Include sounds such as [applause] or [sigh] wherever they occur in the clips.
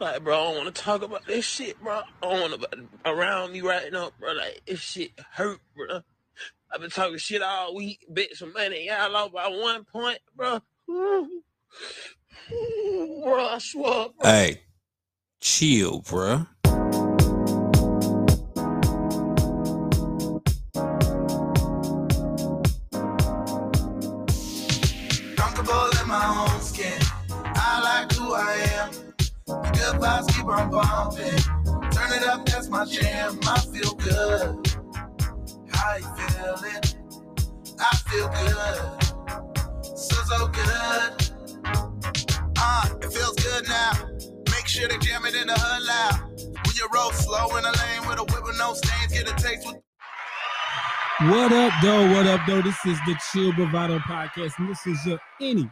Like, bro, I don't want to talk about this shit, bro. I don't want to around me right now, bro. Like, this shit hurt, bro. I've been talking shit all week, bet some money. Y'all lost by one point, bro. Ooh. Ooh, bro, I swear. Bro. Hey, chill, bro. My jam. I feel good. How you feeling? I feel good. So, so good. Uh, it feels good now. Make sure they jam it in the hood loud. When you roll slow in a lane with a whip with no stains, get a taste with What up, though? What up, though? This is the Chill Bravado Podcast, and this is your any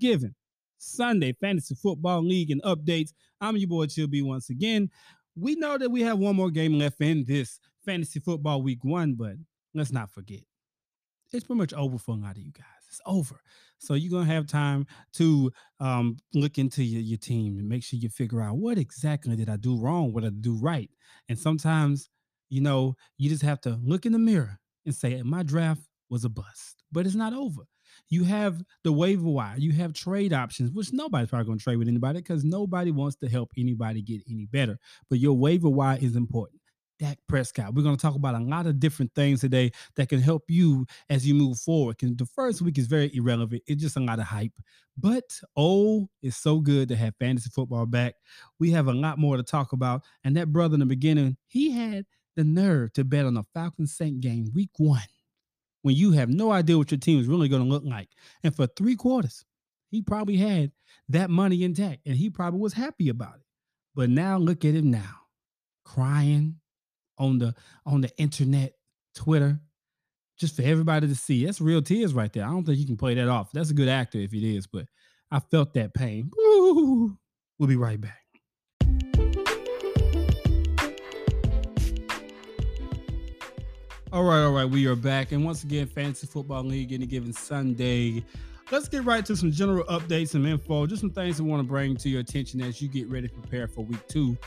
given Sunday Fantasy Football League and updates. I'm your boy Chill B once again. We know that we have one more game left in this Fantasy Football Week One, but let's not forget, it's pretty much over for a lot of you guys. It's over. So you're gonna have time to um, look into your, your team and make sure you figure out what exactly did I do wrong, what I do right. And sometimes you know, you just have to look in the mirror and say, my draft was a bust, but it's not over. You have the waiver wire, you have trade options, which nobody's probably going to trade with anybody because nobody wants to help anybody get any better. But your waiver wire is important. Dak Prescott. We're going to talk about a lot of different things today that can help you as you move forward. And the first week is very irrelevant. It's just a lot of hype. But oh, it's so good to have fantasy football back. We have a lot more to talk about. And that brother in the beginning, he had the nerve to bet on a Falcons Saint game week one when you have no idea what your team is really going to look like. And for three quarters, he probably had that money intact and he probably was happy about it. But now look at him now, crying on the on the internet, Twitter, just for everybody to see. That's real tears right there. I don't think you can play that off. That's a good actor if it is, but I felt that pain. Ooh. We'll be right back. All right, all right, we are back. And once again, Fantasy Football League any given Sunday. Let's get right to some general updates and info, just some things I want to bring to your attention as you get ready to prepare for week two.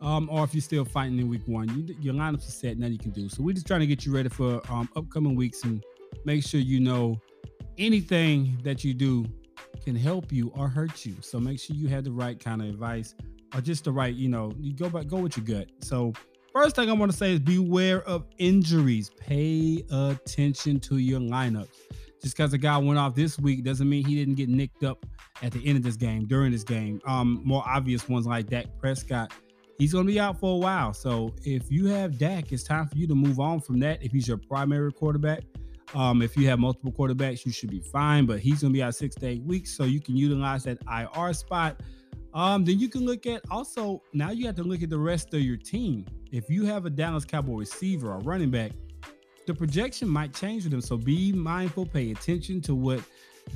Um, or if you're still fighting in week one, you, your lineups are set, nothing you can do. So we're just trying to get you ready for um, upcoming weeks and make sure you know anything that you do can help you or hurt you. So make sure you have the right kind of advice or just the right, you know, you go back, go with your gut. So First thing I want to say is beware of injuries. Pay attention to your lineups. Just because a guy went off this week doesn't mean he didn't get nicked up at the end of this game, during this game. Um, more obvious ones like Dak Prescott, he's going to be out for a while. So if you have Dak, it's time for you to move on from that. If he's your primary quarterback, um, if you have multiple quarterbacks, you should be fine. But he's going to be out six to eight weeks, so you can utilize that IR spot. Um, then you can look at also now you have to look at the rest of your team. If you have a Dallas Cowboy receiver or running back, the projection might change for them. So be mindful, pay attention to what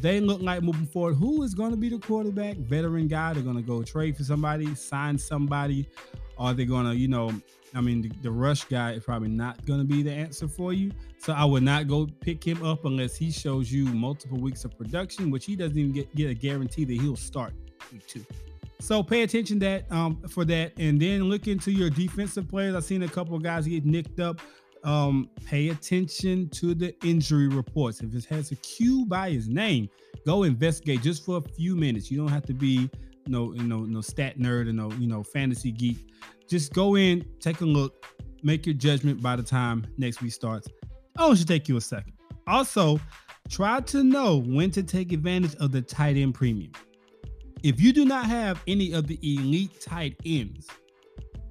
they look like moving forward. Who is going to be the quarterback? Veteran guy. They're going to go trade for somebody, sign somebody. Are they going to, you know, I mean, the, the rush guy is probably not going to be the answer for you. So I would not go pick him up unless he shows you multiple weeks of production, which he doesn't even get, get a guarantee that he'll start week two. So pay attention that um, for that, and then look into your defensive players. I've seen a couple of guys get nicked up. Um, pay attention to the injury reports. If it has a Q by his name, go investigate just for a few minutes. You don't have to be no, you know, no stat nerd or no, you know, fantasy geek. Just go in, take a look, make your judgment by the time next week starts. Oh, it should take you a second. Also, try to know when to take advantage of the tight end premium. If you do not have any of the elite tight ends,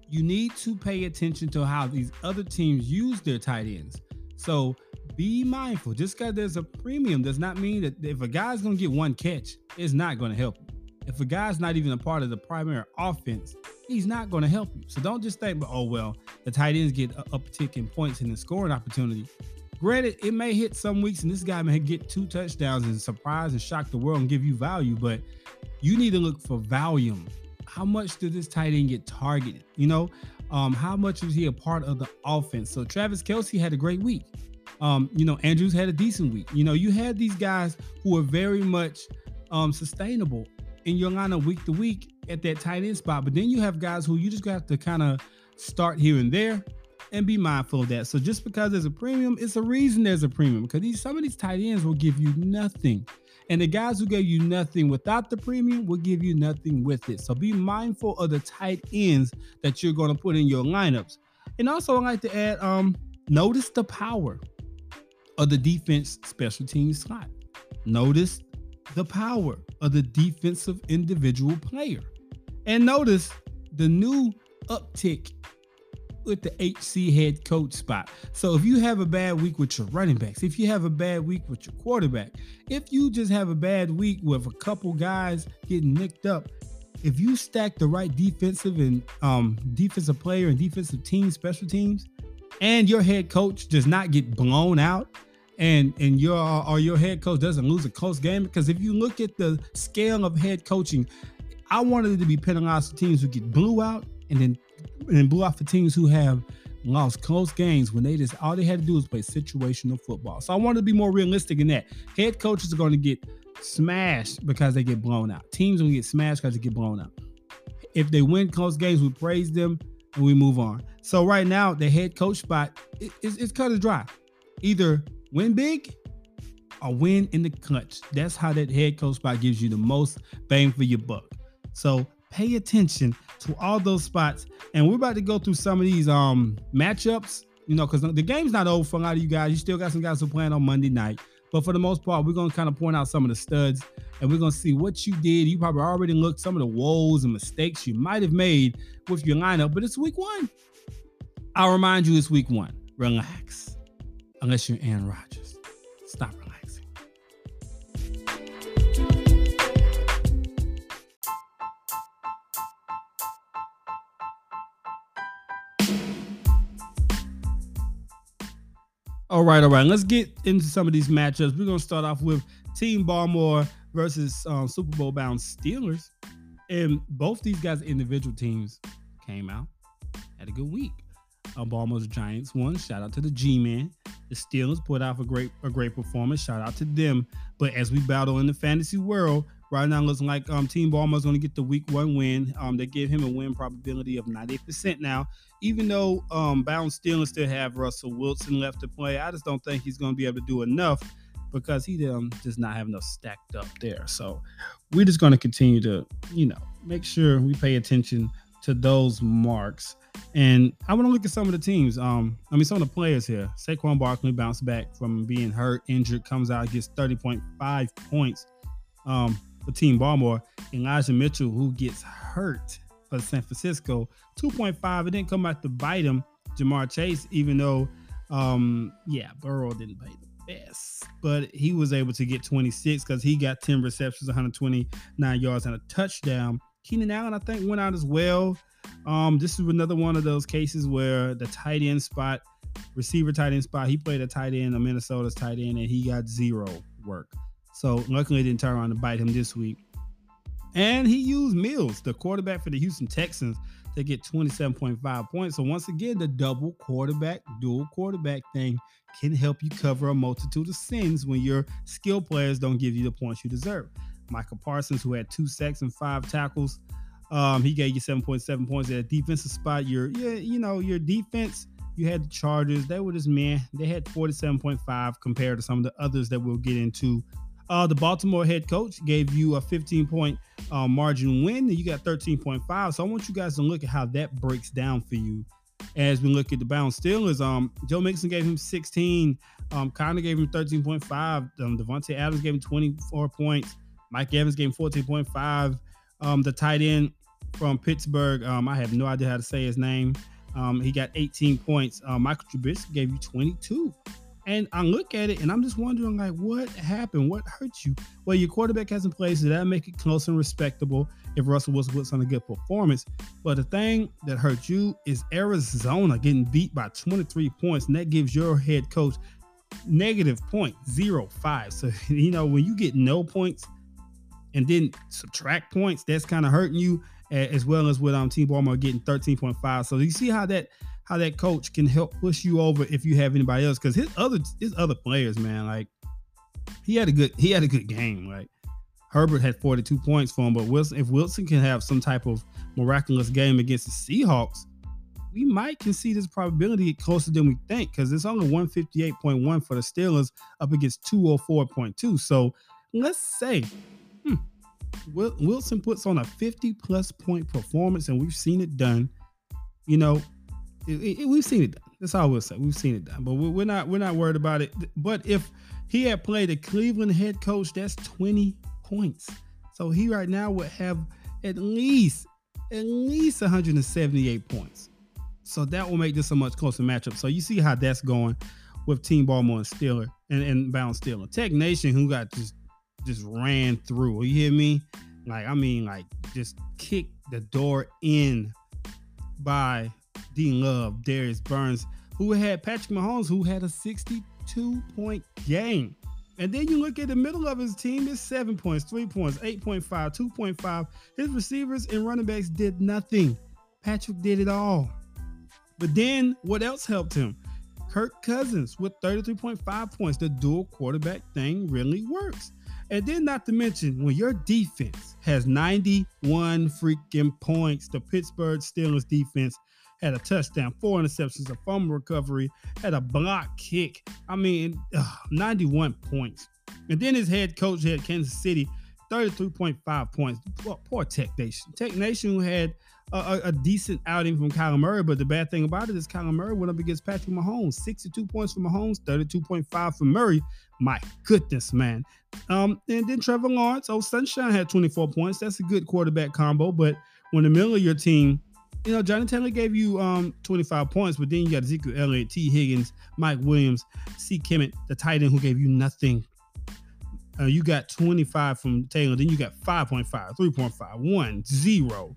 you need to pay attention to how these other teams use their tight ends. So be mindful. Just because there's a premium does not mean that if a guy's going to get one catch, it's not going to help you. If a guy's not even a part of the primary offense, he's not going to help you. So don't just think, oh, well, the tight ends get a uptick in points and the scoring opportunity. Granted, it may hit some weeks and this guy may get two touchdowns and surprise and shock the world and give you value, but you need to look for volume. How much did this tight end get targeted? You know, um, how much was he a part of the offense? So Travis Kelce had a great week. Um, you know, Andrews had a decent week. You know, you had these guys who are very much um, sustainable in your lineup week to week, at that tight end spot. But then you have guys who you just have to kind of start here and there and be mindful of that. So just because there's a premium, it's a reason there's a premium because these some of these tight ends will give you nothing. And the guys who gave you nothing without the premium will give you nothing with it. So be mindful of the tight ends that you're going to put in your lineups. And also, I like to add, um, notice the power of the defense special team slot. Notice the power of the defensive individual player. And notice the new uptick with the HC head coach spot. So if you have a bad week with your running backs, if you have a bad week with your quarterback, if you just have a bad week with a couple guys getting nicked up, if you stack the right defensive and um, defensive player and defensive team, special teams, and your head coach does not get blown out, and and your or your head coach doesn't lose a close game, because if you look at the scale of head coaching, I wanted it to be penalized teams who get blew out and then and blew out the teams who have lost close games when they just all they had to do was play situational football. So I wanted to be more realistic in that. Head coaches are going to get smashed because they get blown out. Teams will get smashed because they get blown out. If they win close games, we praise them and we move on. So right now, the head coach spot is it's cut and dry. Either win big or win in the clutch. That's how that head coach spot gives you the most bang for your buck. So pay attention to all those spots. And we're about to go through some of these um matchups, you know, because the game's not over for a lot of you guys. You still got some guys who playing on Monday night. But for the most part, we're gonna kind of point out some of the studs and we're gonna see what you did. You probably already looked some of the woes and mistakes you might have made with your lineup, but it's week one. I'll remind you it's week one. Relax. Unless you're Aaron Rodgers. Stop All right, all right. Let's get into some of these matchups. We're gonna start off with Team Baltimore versus um, Super Bowl bound Steelers, and both these guys' individual teams came out had a good week. Uh, Baltimore's Giants won. Shout out to the G-Man. The Steelers put out a great a great performance. Shout out to them. But as we battle in the fantasy world, right now looks like um, Team Baltimore's going to get the Week One win. Um, they give him a win probability of 98% now. Even though um, Bound Steelers still have Russell Wilson left to play, I just don't think he's going to be able to do enough because he um, does not have enough stacked up there. So we're just going to continue to, you know, make sure we pay attention to those marks. And I want to look at some of the teams. Um, I mean, some of the players here. Saquon Barkley bounced back from being hurt, injured, comes out, gets 30.5 points um, for Team Baltimore. Elijah Mitchell, who gets hurt for San Francisco, 2.5. It didn't come out to bite him. Ja'Marr Chase, even though, um, yeah, Burrow didn't play the best, but he was able to get 26 because he got 10 receptions, 129 yards, and a touchdown. Keenan Allen, I think, went out as well. Um, this is another one of those cases where the tight end spot, receiver tight end spot, he played a tight end, a Minnesota's tight end, and he got zero work. So luckily didn't turn around to bite him this week. And he used Mills, the quarterback for the Houston Texans, to get 27.5 points. So once again, the double quarterback, dual quarterback thing can help you cover a multitude of sins when your skill players don't give you the points you deserve. Michael Parsons, who had two sacks and five tackles, um, he gave you 7.7 points at a defensive spot. Your, yeah, you know, your defense, you had the Chargers. They were just man. They had 47.5 compared to some of the others that we'll get into. Uh, the Baltimore head coach gave you a 15 point uh, margin win, and you got 13.5. So I want you guys to look at how that breaks down for you as we look at the bound Steelers. Um, Joe Mixon gave him 16. Um, Conner gave him 13.5. Um, Davante Adams gave him 24 points. Mike Evans gave him 14.5. Um, the tight end from Pittsburgh, um, I have no idea how to say his name. Um, he got 18 points. Uh, Michael Trubisky gave you 22. And I look at it and I'm just wondering, like, what happened? What hurt you? Well, your quarterback hasn't played, so that make it close and respectable if Russell Wilson puts on a good performance. But the thing that hurt you is Arizona getting beat by 23 points, and that gives your head coach negative point zero five. So [laughs] you know when you get no points and then subtract points, that's kind of hurting you, as well as with um Team Baltimore getting 13.5. So you see how that how that coach can help push you over if you have anybody else because his other his other players, man, like he had a good he had a good game. Like Herbert had 42 points for him, but Wilson, if Wilson can have some type of miraculous game against the Seahawks, we might can see this probability closer than we think because it's only 158.1 for the Steelers up against 204.2. So let's say hmm, Wilson puts on a 50 plus point performance, and we've seen it done. You know, it, it, we've seen it done. That's all we'll say. We've seen it done, but we're not we're not worried about it. But if he had played a Cleveland head coach, that's 20 points. So he right now would have at least at least 178 points. So that will make this a much closer matchup. So you see how that's going with Team Baltimore and Steeler and, and Bound Steeler. Tech Nation, who got just just ran through. You hear me? Like, I mean, like just kicked the door in by Dean Love, Darius Burns, who had Patrick Mahomes, who had a 62 point game. And then you look at the middle of his team, it's seven points, three points, 8.5, 2.5. His receivers and running backs did nothing. Patrick did it all. But then what else helped him? Kirk Cousins with 33.5 points. The dual quarterback thing really works. And then, not to mention, when your defense has 91 freaking points, the Pittsburgh Steelers defense had a touchdown, four interceptions, a fumble recovery, had a block kick. I mean, ugh, 91 points. And then his head coach had Kansas City, 33.5 points. Poor, poor Tech Nation. Tech Nation had a, a, decent outing from Kyler Murray, but the bad thing about it is Kyler Murray went up against Patrick Mahomes. 62 points for Mahomes, 32.5 for Murray. My goodness, man. Um, and then Trevor Lawrence, oh, Sunshine had 24 points. That's a good quarterback combo, but when the middle of your team you know, Johnny Taylor gave you um 25 points, but then you got Ezekiel Elliott, T. Higgins, Mike Williams, C. Kmet, the tight end who gave you nothing. Uh, you got 25 from Taylor, then you got 5.5, 3.5, 1, 0.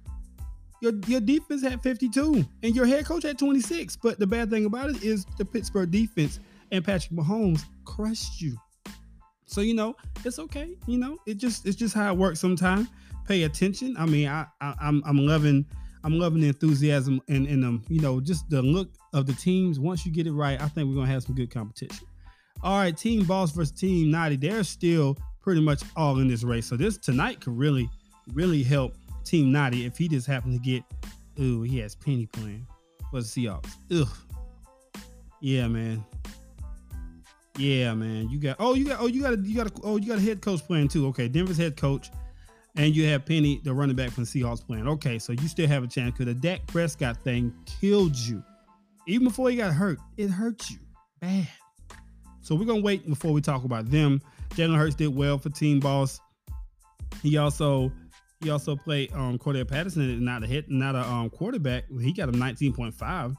Your, your defense had 52, and your head coach had 26. But the bad thing about it is the Pittsburgh defense and Patrick Mahomes crushed you. So you know it's okay. You know it just it's just how it works. Sometimes pay attention. I mean I, I I'm I'm loving I'm loving the enthusiasm and and um you know just the look of the teams. Once you get it right, I think we're gonna have some good competition. All right, Team Boss versus Team Naughty. They're still pretty much all in this race. So this tonight could really really help Team Naughty if he just happens to get. Ooh, he has Penny playing for the Seahawks. Ugh. Yeah, man. Yeah, man. You got oh you got oh you got a you got a oh you got a head coach playing too. Okay, Denver's head coach and you have Penny, the running back from the Seahawks, playing. Okay, so you still have a chance because the Dak Prescott thing killed you. Even before he got hurt, it hurt you bad. So we're gonna wait before we talk about them. Jalen Hurts did well for Team Boss. He also he also played um Cordell Patterson, and not a hit, not a um quarterback. He got a 19.5.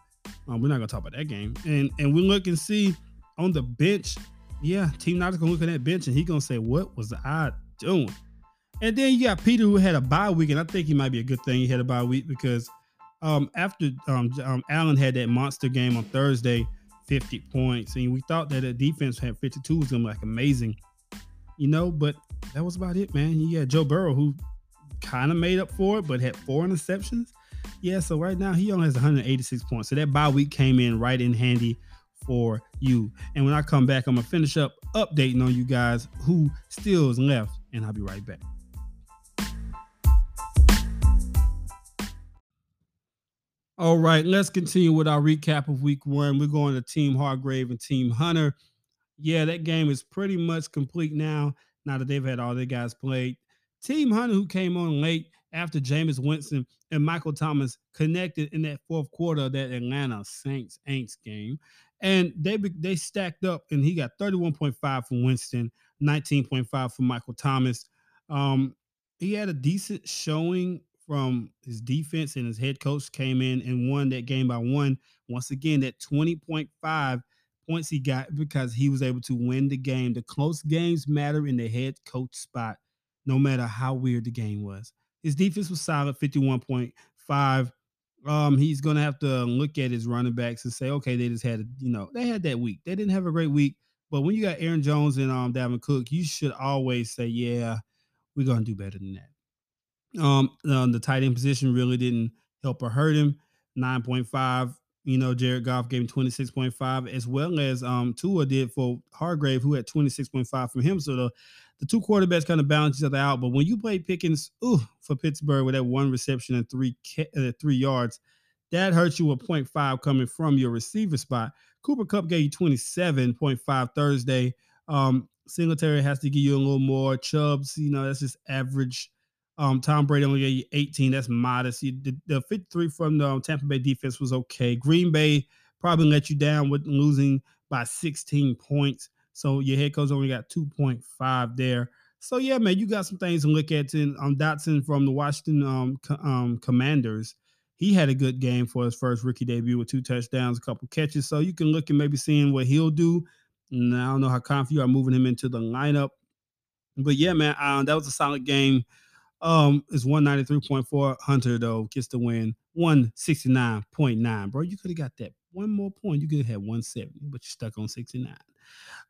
Um, we're not gonna talk about that game. And and we look and see on the bench. Yeah, Team Naughty's gonna look at that bench and he gonna say, "What was I doing?" And then you got Peter who had a bye week, and I think he might be a good thing he had a bye week because um, after um, um, Allen had that monster game on Thursday, 50 points, and we thought that the defense had 52 was gonna be like amazing, you know, but that was about it, man. You got Joe Burrow who kind of made up for it, but had four interceptions. Yeah, so right now he only has 186 points. So that bye week came in right in handy for you. And when I come back, I'm gonna finish up updating on you guys who still is left, and I'll be right back. All right, let's continue with our recap of week one. We're going to Team Hargrave and Team Hunter. Yeah, that game is pretty much complete now, now that they've had all their guys played. Team Hunter, who came on late after Jameis Winston and Michael Thomas connected in that fourth quarter of that Atlanta Saints Aints game. And they they stacked up, and he got 31.5 from Winston, 19.5 from Michael Thomas. Um, he had a decent showing from his defense and his head coach came in and won that game by one. Once again, that 20.5 points he got because he was able to win the game. The close games matter in the head coach spot, no matter how weird the game was. His defense was solid, 51.5. Um, he's gonna have to look at his running backs and say, okay, they just had, a, you know, they had that week. They didn't have a great week, but when you got Aaron Jones and um Dalvin Cook, you should always say, yeah, we're gonna do better than that. Um, uh, the tight end position really didn't help or hurt him. 9.5. You know, Jared Goff gave him 26.5, as well as um Tua did for Hargrave, who had 26.5 from him. So the the two quarterbacks kind of balance each other out. But when you play Pickens, ooh, for Pittsburgh with that one reception and three uh, three yards, that hurts you a 0.5 coming from your receiver spot. Cooper Kupp gave you 27.5 Thursday. Um, Singletary has to give you a little more. Chubbs, you know, that's just average. Um, Tom Brady only gave you 18. That's modest. The, the 53 from the um, Tampa Bay defense was okay. Green Bay probably let you down with losing by 16 points. So your head coach only got 2.5 there. So yeah, man, you got some things to look at. And um, Dotson from the Washington um, um, Commanders, he had a good game for his first rookie debut with two touchdowns, a couple catches. So you can look and maybe seeing what he'll do. And I don't know how confident you are moving him into the lineup. But yeah, man, um, that was a solid game. Um, it's 193.4. Hunter, though, gets the win. 169.9. Bro, you could have got that one more point. You could have had 170, but you're stuck on 69.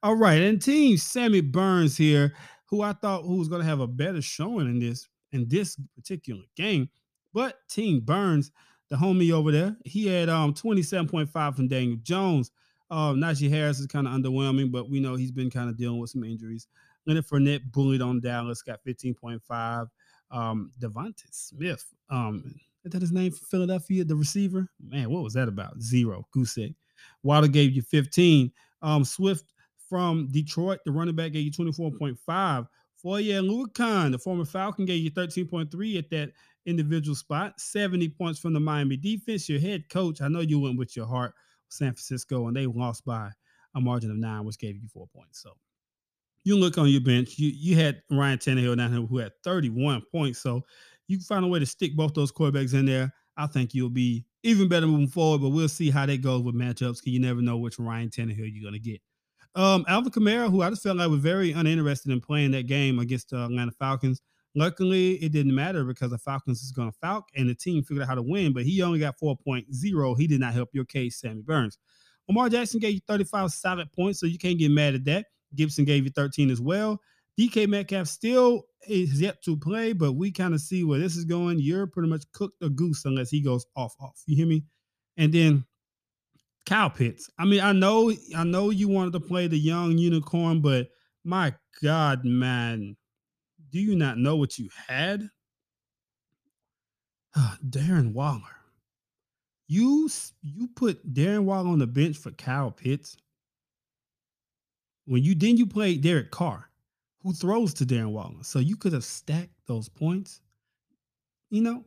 All right. And team Sammy Burns here, who I thought who was going to have a better showing in this in this particular game. But Team Burns, the homie over there, he had um 27.5 from Daniel Jones. Um, Najee Harris is kind of underwhelming, but we know he's been kind of dealing with some injuries. Leonard Fournette bullied on Dallas, got 15.5. Um, DeVonta Smith, um, is that his name for Philadelphia, the receiver? Man, what was that about? Zero. Goose egg. Waddle gave you 15. Um, Swift from Detroit, the running back gave you 24.5. Foye Oluokun, the former Falcon, gave you 13.3 at that individual spot. 70 points from the Miami defense. Your head coach, I know you went with your heart, San Francisco, and they lost by a margin of nine, which gave you four points. So you look on your bench. You you had Ryan Tannehill down here who had 31 points. So you can find a way to stick both those quarterbacks in there. I think you'll be even better moving forward, but we'll see how that goes with matchups because you never know which Ryan Tannehill you're going to get. Um, Alvin Kamara, who I just felt like was very uninterested in playing that game against the Atlanta Falcons. Luckily, it didn't matter because the Falcons is going to Falk and the team figured out how to win, but he only got 4.0. He did not help your case, Sammy Burns. Lamar Jackson gave you 35 solid points, so you can't get mad at that. Gibson gave you 13 as well. DK Metcalf still is yet to play, but we kind of see where this is going. You're pretty much cooked a goose unless he goes off off. You hear me? And then Kyle Pitts. I mean, I know, I know you wanted to play the young unicorn, but my God, man, do you not know what you had? [sighs] Darren Waller. You you put Darren Waller on the bench for Kyle Pitts. When you then you played Derek Carr, who throws to Darren Waller. So you could have stacked those points, you know,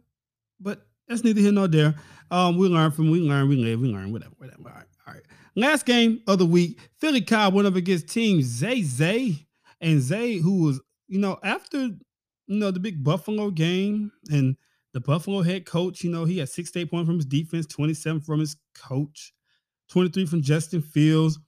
but that's neither here nor there. Um, we learn from we learn, we live, we learn, whatever, whatever. All right, all right. Last game of the week, Philly Cobb went up against Team Zay Zay. And Zay, who was, you know, after you know the big Buffalo game and the Buffalo head coach, you know, he had six 68 points from his defense, 27 from his coach, 23 from Justin Fields.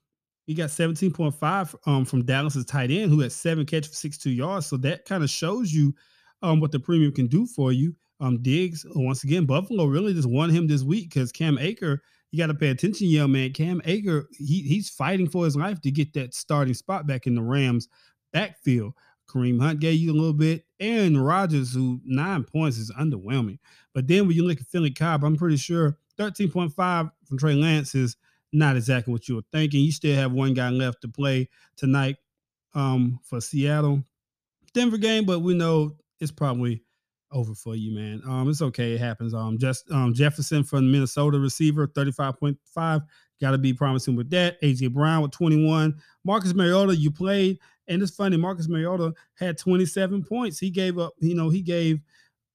He got 17.5 um, from Dallas's tight end, who had seven catches for 62 yards. So that kind of shows you um, what the premium can do for you. Um, Diggs, once again, Buffalo really just won him this week because Cam Akers, you got to pay attention, young man. Cam Akers, he, he's fighting for his life to get that starting spot back in the Rams backfield. Kareem Hunt gave you a little bit. Aaron Rodgers, who nine points is underwhelming. But then when you look at Philly Cobb, I'm pretty sure 13.5 from Trey Lance is – not exactly what you were thinking. You still have one guy left to play tonight um, for Seattle. Denver game, but we know it's probably over for you, man. Um, it's okay. It happens. Um, just um, Jefferson from Minnesota receiver, 35.5. Got to be promising with that. AJ Brown with 21. Marcus Mariota, you played. And it's funny, Marcus Mariota had 27 points. He gave up, you know, he gave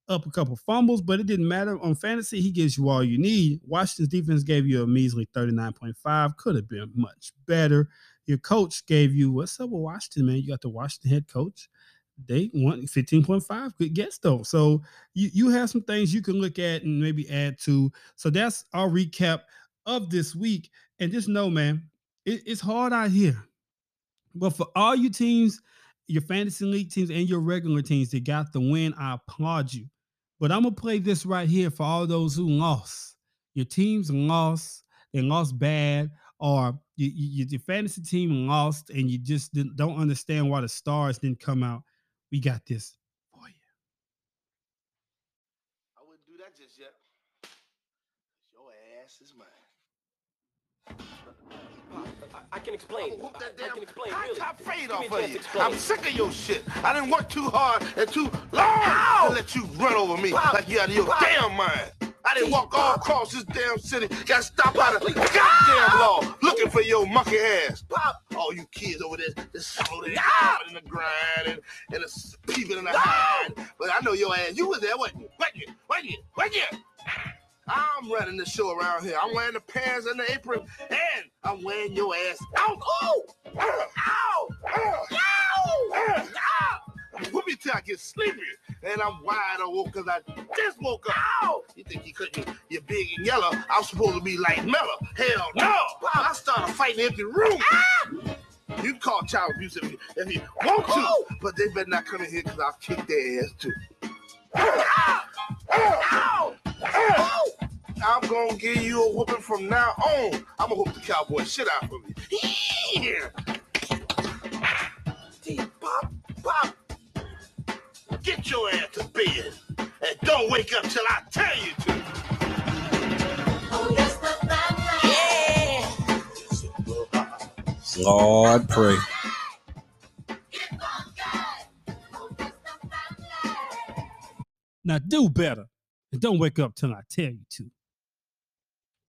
up a couple fumbles, but it didn't matter. On fantasy, he gives you all you need. Washington's defense gave you a measly 39.5. Could have been much better. Your coach gave you what's up with Washington, man? You got the Washington head coach. They want 15.5. Good guess though. So you, you have some things you can look at and maybe add to. So that's our recap of this week. And just know, man, it, it's hard out here. But for all you teams, your fantasy league teams and your regular teams that got the win, I applaud you. But I'm gonna play this right here for all those who lost. Your teams lost, they lost bad, or you, you, your fantasy team lost, and you just don't understand why the stars didn't come out. We got this for you. I wouldn't do that just yet. Your ass is mine. I can explain. Whoop I, that I damn can explain. high Really. top fade off of you. I'm sick of your shit. I didn't work too hard and too long to let you run over me Pop. like you out of your Pop. damn mind. I didn't walk all across this damn city, got stopped of please. goddamn law looking for your monkey ass. Pop. All you kids over there, just slowly No. in the grind and, and it's peeping in the hide. But I know your ass. You was there, wasn't you? Wasn't you? Wasn't you? Wasn't you? I'm running the show around here. I'm wearing the pants and the apron, and I'm wearing your ass out. Oh! Ow! Ow! Ow! Ow! Whoop me till I get sleepy, and I'm wide awake because I just woke up. Ow! You think you couldn't? You're big and yellow. I'm supposed to be like mellow. Hell no! I started fighting in the empty room. Ah! You can call child abuse if you, if you want to, but they better not come in here because I'll kick their ass too. Ah! Ow! Ow! Ow! I'm gonna give you a whooping from now on. I'm gonna whoop the cowboy shit out of you. Yeah. T pop, pop. Get your ass to bed. And don't wake up till I tell you to. Lord, pray. Now do better. And don't wake up till I tell you to.